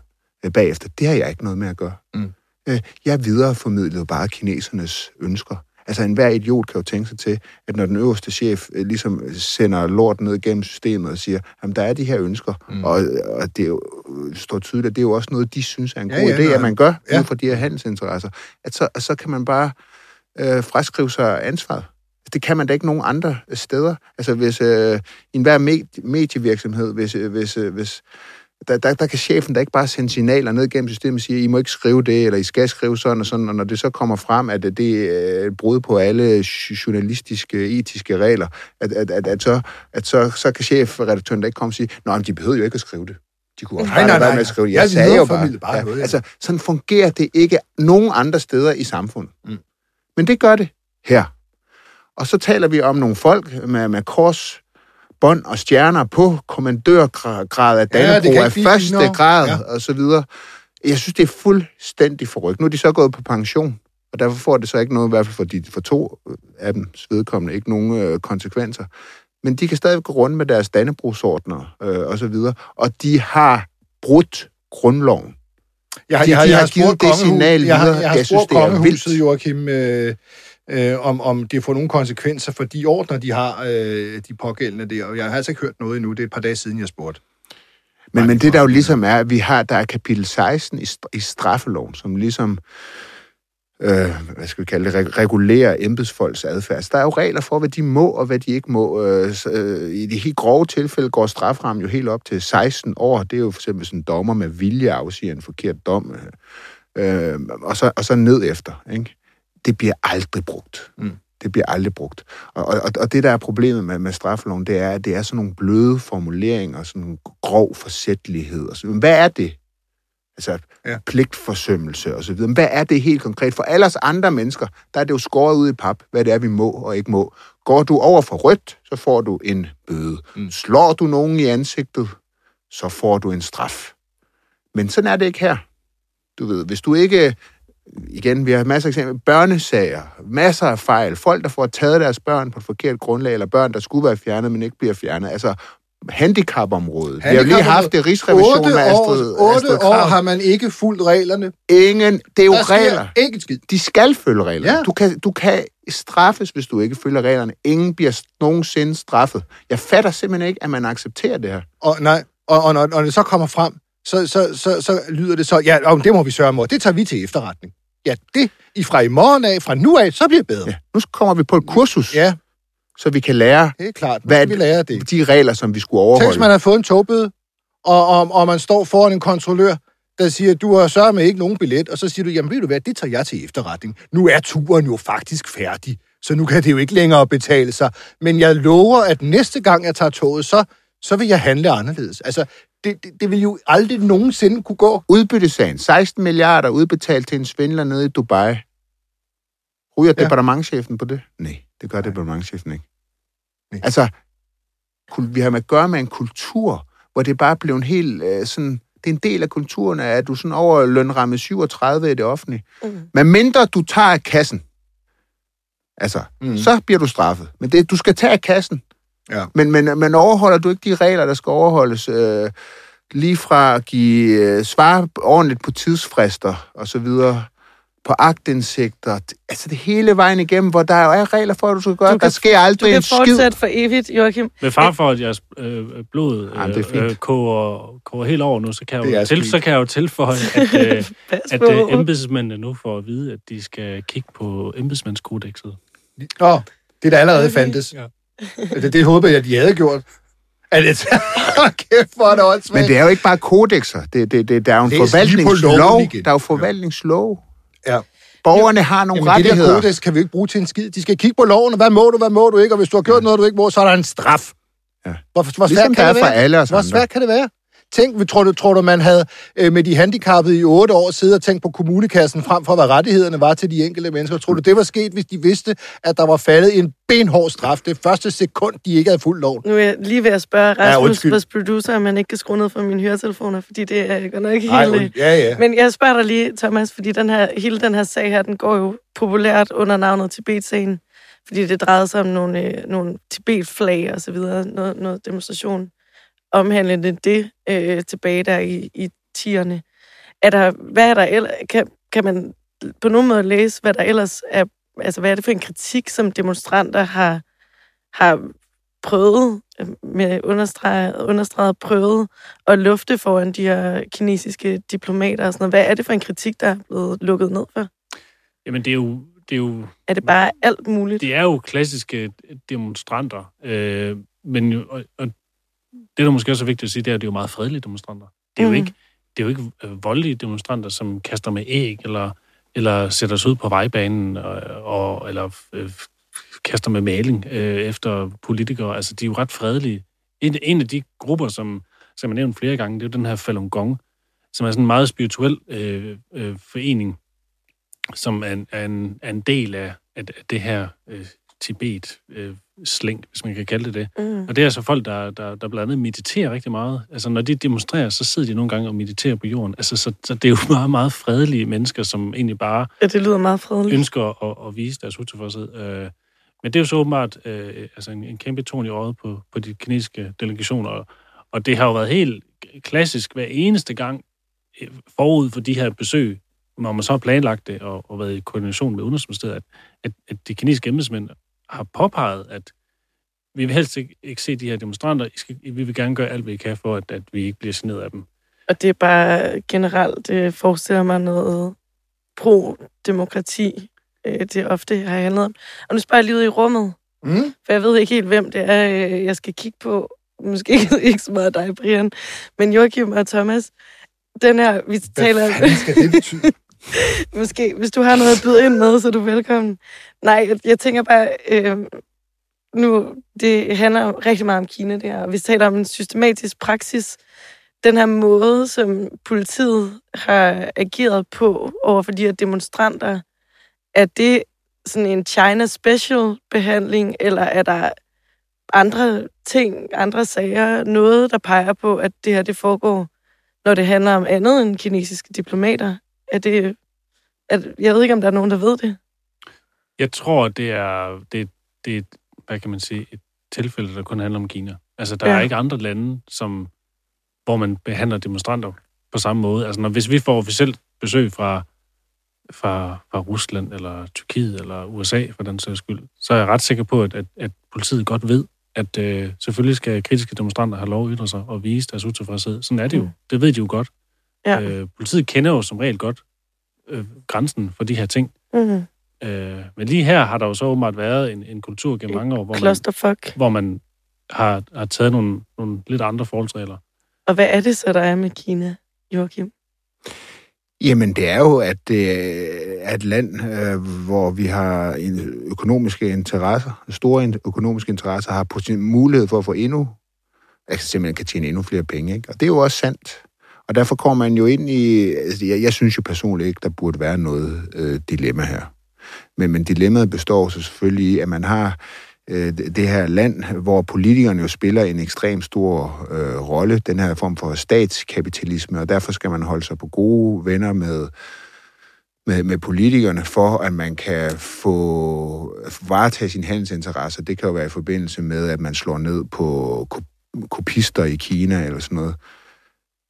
øh, bagefter. Det har jeg ikke noget med at gøre. Mm. Øh, jeg videreformidlede bare kinesernes ønsker. Altså, enhver idiot kan jo tænke sig til, at når den øverste chef øh, ligesom sender lort ned gennem systemet og siger, at der er de her ønsker, mm. og, og det er jo, øh, står tydeligt, at det er jo også noget, de synes er en Ja, god ja, idé, at man gør Ja. ud fra de her handelsinteresser, at så, så kan man bare øh, fraskrive sig ansvaret. Det kan man da ikke nogen andre steder. Altså hvis øh, enhver med- medievirksomhed, hvis, øh, hvis, øh, hvis der, der, der kan chefen da ikke bare sende signaler ned gennem systemet og sige, I må ikke skrive det, eller I skal skrive sådan og sådan, og når det så kommer frem, at det er et brud på alle journalistiske, etiske regler, at, at, at, at, så, at så, så kan chefredaktøren da ikke komme og sige, Nå, men de behøvede jo ikke at skrive det. De kunne også Nej, bare nej, være nej. med at skrive det. Jeg Jeg sagde jo bare. bare ja, noget, ja. altså, sådan fungerer det ikke nogen andre steder i samfundet. Mm. Men det gør det her. Og så taler vi om nogle folk med, med kors, bånd og stjerner på kommandørgrad af Ja, det Dannebrog kan af blive første finere. grad Ja. og så videre. Jeg synes, det er fuldstændig forrygt. Nu er de så gået på pension, og derfor får det så ikke noget, i hvert fald for, de, for to af dem vedkommende, ikke nogen øh, konsekvenser. Men de kan stadig gå rundt med deres dannebrugsordner øh, og så videre, og de har brudt grundloven. Jeg, har- De- jeg, har- de jeg har har givet det signal jeg har, videre. jeg har Jeg synes, det er vildt. Joachim, øh, øh, om, om det får nogle konsekvenser for de ordner, de har, øh, de pågældende der. Og jeg har altså ikke hørt noget endnu. Det er et par dage siden, jeg spurgte. Men, men det der jo ligesom er, at vi har, der er kapitel 16 i, i straffeloven, som ligesom, øh, hvad skal vi kalde det, reg- regulerer embedsfolks adfærd. Så der er jo regler for, hvad de må og hvad de ikke må. Øh, så, øh, I de helt grove tilfælde går straframmen jo helt op til 16 år. Det er jo for eksempel sådan en dommer med vilje afsiger en forkert dom, øh, øh, og, så, og så ned efter. Ikke? Det bliver aldrig brugt. Mm. Det bliver aldrig brugt. Og, og, og det, der er problemet med, med straffeloven, det er, at det er sådan nogle bløde formuleringer, sådan en grov forsættelighed. Og så, men hvad er det? Altså ja. pligtforsømmelse og så videre. Men hvad er det helt konkret? For alle os andre mennesker, der er det jo skåret ud i pap, hvad det er, vi må og ikke må. Går du over for rødt, så får du en bøde. Mm. Slår du nogen i ansigtet, så får du en straf. Men sådan er det ikke her. Du ved, hvis du ikke igen, vi har masser af eksempler, børnesager, masser af fejl, folk, der får taget deres børn på et forkert grundlag, eller børn, der skulle være fjernet, men ikke bliver fjernet. Altså, handicapområdet. Vi har lige haft det rigsrevision med år, Astrid, år Krag. har man ikke fulgt reglerne. Ingen, det er jo Der regler. ikke skid. De skal følge reglerne. Ja. Du, kan, du kan straffes, hvis du ikke følger reglerne. Ingen bliver nogensinde straffet. Jeg fatter simpelthen ikke, at man accepterer det her. Og, nej, og, og når, når det så kommer frem, så, så, så, så lyder det så, ja, om det må vi sørge mod. Det tager vi til efterretning. Ja, det i fra i morgen af, fra nu af, så bliver det bedre. Ja. Nu kommer vi på et kursus, Ja, så vi kan lære det er klart. Hvad vi lære det. de regler, som vi skulle Tænk, overholde. hvis man har fået en togbøde, og, og, og man står foran en kontrollør, der siger, du har sørget med ikke nogen billet, og så siger du, jamen ved du hvad, det tager jeg til efterretning. Nu er turen jo faktisk færdig, så nu kan det jo ikke længere betale sig. Men jeg lover, at næste gang jeg tager toget, så, så vil jeg handle anderledes. Altså, det, det, det vil jo aldrig nogensinde kunne gå. Udbyttesagen. 16 milliarder udbetalt til en svindler nede i Dubai. Ryger ja. departementchefen på det? Nej, det gør departementchefen ikke. Nej. Altså, vi har med at gøre med en kultur, hvor det bare blev en helt øh, sådan... Det er en del af kulturen, at du sådan over lønramme 37 i det offentlige. Mm. Men mindre du tager af kassen, altså, mm. så bliver du straffet. Men det, du skal tage af kassen. Ja. Men, men, men overholder du ikke de regler, der skal overholdes, øh, lige fra at give øh, svar ordentligt på tidsfrister og så videre, på agtindsigter, altså det hele vejen igennem, hvor der jo er regler for, at du skal gøre, Du der kan- sker aldrig Du kan en skid. fortsætte for evigt, Joachim. Med far for, at jeres øh, blod Jamen, det er øh, fint. øh, koger, koger helt over nu, så kan, jeg jo til, så kan jeg jo tilføje, <laughs> at, øh, at på. øh, embedsmændene nu får at vide, at de skal kigge på embedsmandskodexet. Nå, det der allerede fandtes. Det, det håber jeg, de havde gjort. Er det <laughs> kæft, hvor er det åndssvagt. Men det er jo ikke bare kodexer. Det, det, det, der er jo en Læs forvaltningslov. Der er jo forvaltningslov. Ja. Borgerne har nogle Jamen, det der rettigheder. kodex kan vi ikke bruge til en skid. De skal kigge på loven, og hvad må du, hvad må du ikke, og hvis du har gjort noget, du ikke må, så er der en straf. Ja. Hvor, hvor Ligesom svært kan det for være? alle os Hvor svært kan det være? Tænk, vi- tror du, tror du, man havde øh, med de handicappede i otte år siddet og tænkt på kommunekassen frem for, hvad rettighederne var til de enkelte mennesker? Tror du, det var sket, hvis de vidste, at der var faldet en benhård straf det første sekund, de ikke havde fuldt lov? Nu er jeg lige ved at spørge Ja, Rasmus, undskyld. vores producer, om han ikke kan skrue ned for mine høretelefoner, fordi det er godt nok ikke helt... und- ja, ja. Men jeg spørger dig lige, Thomas, fordi den her, hele den her sag her, den går jo populært under navnet Tibet-sagen, fordi det drejede sig om nogle, øh, nogle Tibet-flag og så videre, noget, noget demonstration omhandlende det øh, tilbage der i, i tierne. Er der, hvad er der ellers, kan, kan man på nogen måde læse, hvad der ellers er, altså hvad er det for en kritik, som demonstranter har, har prøvet, øh, med understreget, understreget prøvet at lufte foran de her kinesiske diplomater og sådan noget. Hvad er det for en kritik, der er blevet lukket ned for? Jamen, det er jo... Det er jo Er det bare alt muligt? Det er jo klassiske demonstranter, øh, men jo, og, og det, der måske også er vigtigt at sige, det er, at det er jo meget fredelige demonstranter. Det er Mhm. jo ikke, det er jo ikke øh, voldelige demonstranter, som kaster med æg, eller, eller sætter sig ud på vejbanen, og, og, eller øh, kaster med maling øh, efter politikere. Altså, de er jo ret fredelige. En, en af de grupper, som, som jeg nævnt flere gange, det er jo den her Falun Gong, som er sådan en meget spirituel øh, øh, forening, som er en, er en, er en del af, af det her øh, Tibet-slæng, hvis man kan kalde det det. Mm. Og det er altså folk, der, der, der blandt andet mediterer rigtig meget. Altså, når de demonstrerer, så sidder de nogle gange og mediterer på jorden. Altså, så, så det er jo <laughs> meget, meget fredelige mennesker, som egentlig bare Ja, det lyder meget fredeligt. ønsker at, at vise deres utilfredshed. Øh, men det er jo så åbenbart øh, altså en, en kæmpe ton i øjet på, på de kinesiske delegationer. Og, og det har jo været helt klassisk hver eneste gang øh, forud for de her besøg, når man så har planlagt det og, og været i koordination med Udenrigsministeriet, at, at, at de kinesiske embedsmænd har påpeget, at vi vil helst ikke, ikke se de her demonstranter. I skal, vi vil gerne gøre alt, hvad I kan for, at, at vi ikke bliver generet af dem. Og det er bare generelt, det forestiller mig noget pro-demokrati, øh, det ofte har handlet om. Og nu spørger jeg lige ud i rummet, Mm? for jeg ved ikke helt, hvem det er, øh, jeg skal kigge på. Måske <laughs> ikke så meget dig, Brian, men Joachim og Thomas. Den her, vi taler... Hvad skal det betyde? <laughs> Måske, hvis du har noget at byde ind med, så er du velkommen. Nej, jeg, jeg tænker bare, øh, nu, det handler rigtig meget om Kina, det her. Vi taler om en systematisk praksis. Den her måde, som politiet har ageret på over for de her demonstranter, er det sådan en China special behandling, eller er der andre ting, andre sager, noget, der peger på, at det her det foregår, når det handler om andet end kinesiske diplomater? Er det, er, jeg ved ikke, om der er nogen, der ved det. Jeg tror, det er, det, det er hvad kan man sige, et tilfælde, der kun handler om Kina. Altså, der ja. Ja. er ikke andre lande, som, hvor man behandler demonstranter på samme måde. Altså, når, hvis vi får officielt besøg fra, fra, fra Rusland, eller Tyrkiet, eller USA, for den sags skyld, så er jeg ret sikker på, at, at, at politiet godt ved, at øh, selvfølgelig skal kritiske demonstranter have lov at ytre sig og vise deres utilfredshed. Sådan er det jo. Mm. Det ved de jo godt. Ja. Øh, politiet kender jo som regel godt øh, grænsen for de her ting. Mm-hmm. Øh, men lige her har der jo så åbenbart været en, en kultur gennem mange år, hvor man, hvor man har, har taget nogle, nogle lidt andre forholdsregler. Og hvad er det så, der er med Kina, Joachim? Jamen, det er jo, at det er et land, øh, hvor vi har en økonomiske interesser, store økonomiske interesser, har mulighed for at få endnu, altså simpelthen kan tjene endnu flere penge. Ikke? Og det er jo også sandt. Og derfor kommer man jo ind i, altså jeg, jeg synes jo personligt ikke, der burde være noget øh, dilemma her. Men, men dilemmaet består så selvfølgelig i, at man har øh, det her land, hvor politikerne jo spiller en ekstrem stor øh, rolle, den her form for statskapitalisme, og derfor skal man holde sig på gode venner med, med, med politikerne, for at man kan få varetage sine handelsinteresser. Det kan jo være i forbindelse med, at man slår ned på kopister i Kina eller sådan noget.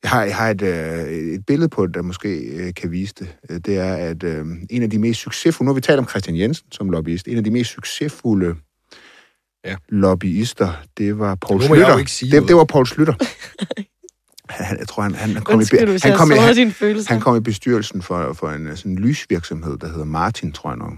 Jeg har, jeg har et, øh, et billede på det, der måske øh, kan vise det. Øh, Det er, at øh, en af de mest succesfulde, nu har vi talt om Christian Jensen som lobbyist, en af de mest succesfulde ja. lobbyister, det var Poul Nu må jeg jo Slytter. ikke sige Det, noget. det var Poul Slytter. <laughs> Han, jeg tror, han, han, kom, i, han, kom i, han, han kom i bestyrelsen for, for en øh, sådan lysvirksomhed, der hedder Martin, tror jeg nok.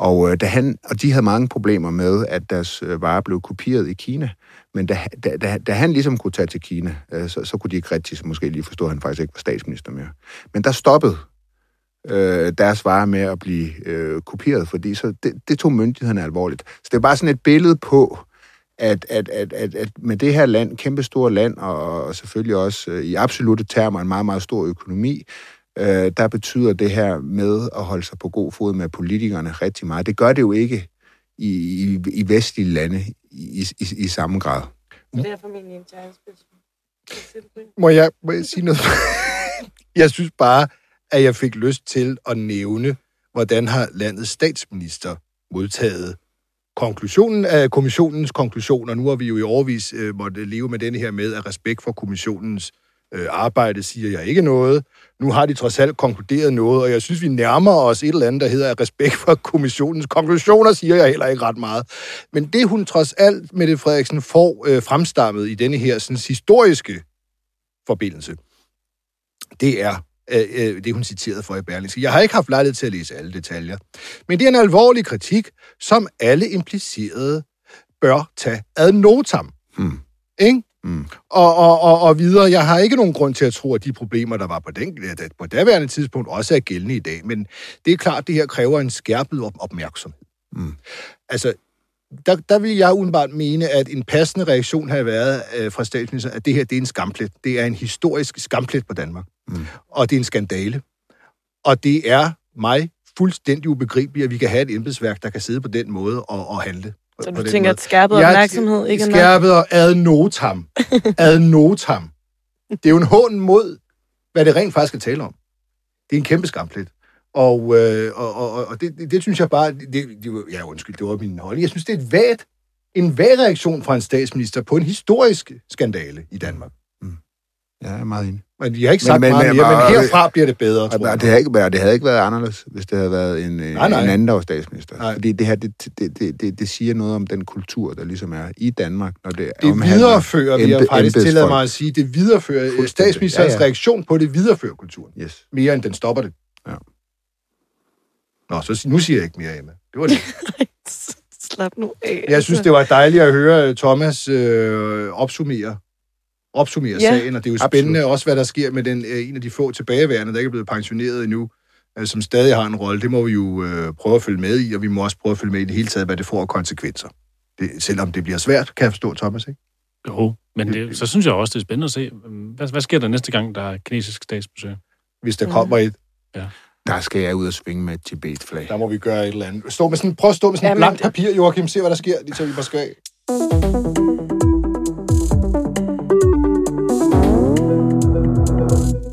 Og, øh, da han, og de havde mange problemer med, at deres øh, varer blev kopieret i Kina. Men da, da, da, da han ligesom kunne tage til Kina, øh, så, så kunne de ikke rigtig måske lige forstå, at han faktisk ikke var statsminister mere. Men der stoppede øh, deres varer med at blive øh, kopieret, fordi så det, det tog myndighederne alvorligt. Så det er bare sådan et billede på, at, at, at, at, at med det her land, kæmpe store land, og, og selvfølgelig også øh, i absolute termer en meget, meget stor økonomi, øh, der betyder det her med at holde sig på god fod med politikerne rigtig meget. Det gør det jo ikke i, i, i vestlige lande i, i, i samme grad. Det er formentlig en spørgsmål. Må jeg, må jeg sige noget? <laughs> jeg synes bare, at jeg fik lyst til at nævne, hvordan har landets statsminister modtaget konklusionen af kommissionens konklusioner. Nu har vi jo i overvis øh, måtte leve med denne her med, at respekt for kommissionens øh, arbejde siger jeg ikke noget. Nu har de trods alt konkluderet noget, og jeg synes, vi nærmer os et eller andet, der hedder respekt for kommissionens konklusioner, siger jeg heller ikke ret meget. Men det hun trods alt, Mette Frederiksen, får øh, fremstammet i denne her sådan, historiske forbindelse, det er øh, øh, det, hun citerede for i Berlingske. Jeg har ikke haft lejlighed til at læse alle detaljer, men det er en alvorlig kritik, som alle implicerede bør tage ad notam. Hmm. Ikke? Mm. Og, og, og, og videre, jeg har ikke nogen grund til at tro, at de problemer, der var på, den, på daværende tidspunkt, også er gældende i dag. Men det er klart, at det her kræver en skærpet op- opmærksomhed. Mm. Altså, der, der vil jeg udenbart mene, at en passende reaktion har været øh, fra statsministeren, at det her det er en skamplet. Det er en historisk skamplet på Danmark. Mm. Og det er en skandale. Og det er mig fuldstændig ubegribeligt, at vi kan have et embedsværk, der kan sidde på den måde og, og handle. Så du tænker, måde. at skærpet Jeg- opmærksomhed ikke er? Skærpet og ad notam. ad notam. Det er jo en hån mod, hvad det rent faktisk skal tale om. Det er en kæmpe skamplet. Og, øh, og, og, og det, det, det, synes jeg bare, det, det, ja undskyld, det var min holdning. Jeg synes, det er et vagt, en vag reaktion fra en statsminister på en historisk skandale i Danmark. Jeg er meget enig. Men vi har ikke sagt men, meget men, mere, men herfra bliver det bedre, tror jeg. det, havde ikke været, det havde ikke været anderledes, hvis det havde været en, nej, Nej, nej. en anden, der var statsminister. Nej. Fordi det her, det, det, det, det, det siger noget om den kultur, der ligesom er i Danmark, når det Det omhandler viderefører, vi har faktisk embedsfolk. mig at sige, det viderefører, Fuldstændig. statsministerens Ja, ja. reaktion på det viderefører kulturen. Yes. Mere end den stopper det. Ja. Nå, så nu siger jeg ikke mere, Emma. Det var det. <laughs> Slap nu af. Jeg synes, det var dejligt at høre øh, Thomas øh, opsummere, opsummere Ja. ja. sagen, og det er jo Absolut. spændende også, hvad der sker med den, øh, en af de få tilbageværende, der ikke er blevet pensioneret endnu, øh, som stadig har en rolle. Det må vi jo øh, prøve at følge med i, og vi må også prøve at følge med i det hele taget, hvad det får af konsekvenser. Det, selvom det bliver svært, kan jeg forstå, Thomas, ikke? Jo, men det, så synes jeg også, det er spændende at se, hvad, hvad sker der næste gang, der er kinesisk statsbesøg? Hvis der kommer et, Der skal jeg ud og svinge med et Tibet-flag. der må vi gøre et eller andet. Stå med sådan, prøv at stå med sådan et Jamen, blankt papir, Joachim, se hvad der sker, lige så vi bare skal af.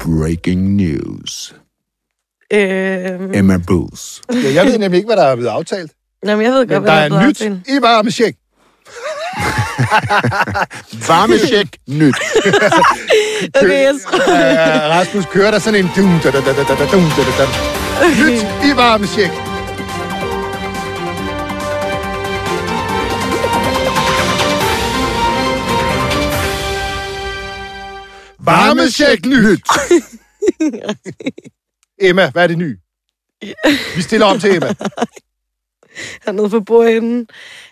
Breaking news. Øhm, Emma Bruce. Ja, jeg ved nemlig ikke, hvad der er blevet aftalt. Jamen, jeg ved godt, Men hvad der der er blevet nyt aftalt. i varmesjek. <laughs> Varmesjek nyt. <laughs> Okay, jeg tror... Uh, Rasmus kører der sådan en dum, da, da, da, da, da, dum, da, da, da. Nyt i varmesjek. Varmesjek nyt. <laughs> Emma, hvad er det nye? Vi stiller om til Emma. <laughs> hernede for bordenden.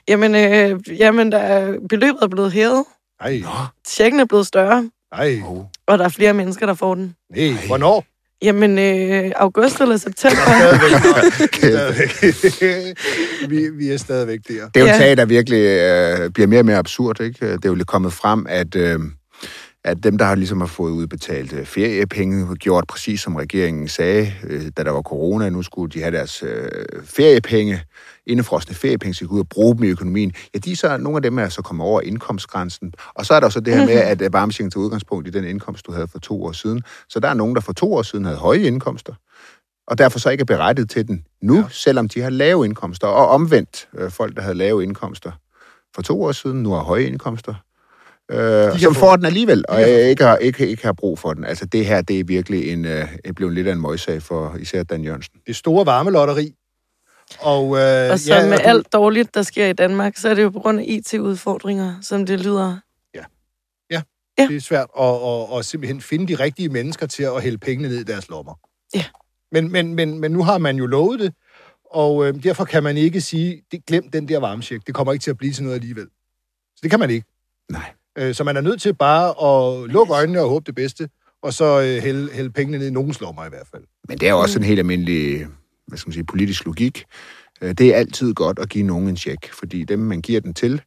Jamen, øh, jamen der er, beløbet er blevet hævet. Ej. Tjekken er blevet større. Nej. Og der er flere mennesker, der får den. Nej, hvornår? Jamen, øh, august eller september. <laughs> Vi, vi er stadigvæk der. Det er jo Ja. sag, der virkelig øh, bliver mere og mere absurd. Ikke? Det er jo lidt kommet frem, at, øh, at dem, der har ligesom har fået udbetalt øh, feriepenge, har gjort præcis som regeringen sagde, øh, da der var corona, nu skulle de have deres øh, feriepenge, indefrostende feriepenge, så de kunne ud og bruge dem i økonomien. Ja, de så, nogle af dem er så kommet over indkomstgrænsen. Og så er der så det her med, at øh, varmechecken tager udgangspunkt i den indkomst, du havde for to år siden. Så der er nogen, der for to år siden havde høje indkomster, og derfor så ikke er berettiget til den nu, ja. selvom de har lave indkomster. Og omvendt, folk, der havde lave indkomster for to år siden, nu har høje indkomster, øh, som få- får den alligevel, og få- ikke har, ikke, ikke har brug for den. Altså det her, det er virkelig en, øh, det blev lidt af en møgssag for især Dan Jørgensen. Det store varmelotteri. Og, øh, Og så ja, med og du- alt dårligt, der sker i Danmark, så er det jo på grund af IT-udfordringer, som det lyder. Ja, Ja. det er svært at, at, at simpelthen finde de rigtige mennesker til at hælde pengene ned i deres lommer. Ja. Men, men, men, men nu har man jo lovet det, og øh, derfor kan man ikke sige, det, glem den der varmesjek, det kommer ikke til at blive til noget alligevel. Så det kan man ikke. Nej. Øh, så man er nødt til bare at lukke øjnene og håbe det bedste, og så øh, hælde, hælde pengene ned i nogens lommer i hvert fald. Men det er jo også en helt almindelig hvad skal man sige, politisk logik. Øh, Det er altid godt at give nogen en check, fordi dem, man giver den til,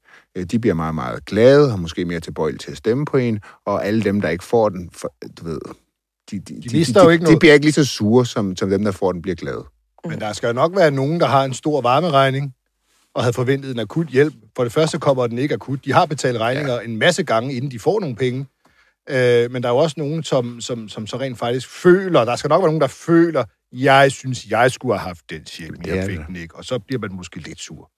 de bliver meget, meget glade, og måske mere tilbøjelige til at stemme på en, og alle dem, der ikke får den, for, du ved, de, de, de, de, de, noget. de bliver ikke lige så sure, som, som dem, der får den, bliver glade. Men der skal jo nok være nogen, der har en stor varmeregning, og havde forventet en akut hjælp. For det første kommer den ikke akut. De har betalt regninger ja. en masse gange, inden de får nogle penge. Øh, men der er jo også nogen, som, som, som så rent faktisk føler, der skal nok være nogen, der føler, jeg synes, jeg skulle have haft den check, men jeg fik den ikke. Og så bliver man måske lidt sur.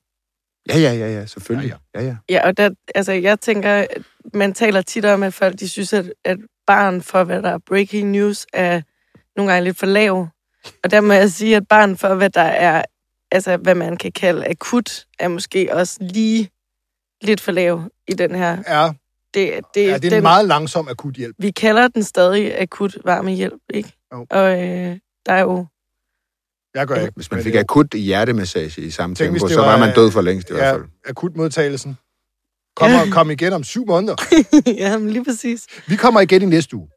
Ja, ja, ja, ja, selvfølgelig. Ja, ja. Ja, og der, altså, jeg tænker, man taler tit om, at folk de synes, at, at barn for, hvad der er breaking news, er nogle gange lidt for lav. Og der må jeg sige, at barn for, hvad der er, altså hvad man kan kalde akut, er måske også lige lidt for lav i den her. Ja, det, det, ja det er en meget langsom akut hjælp. Vi kalder den stadig akut varmehjælp, ikke? Jo. Og øh, der er jo... Jeg gør ikke. Hvis man fik akut hjertemassage i samme Tænk, tempo, det så var var, man død for længst i ja, hvert fald. akutmodtagelsen. <laughs> Kommer, kom igen om syv måneder. <laughs> ja, men lige præcis. Vi kommer igen i næste uge.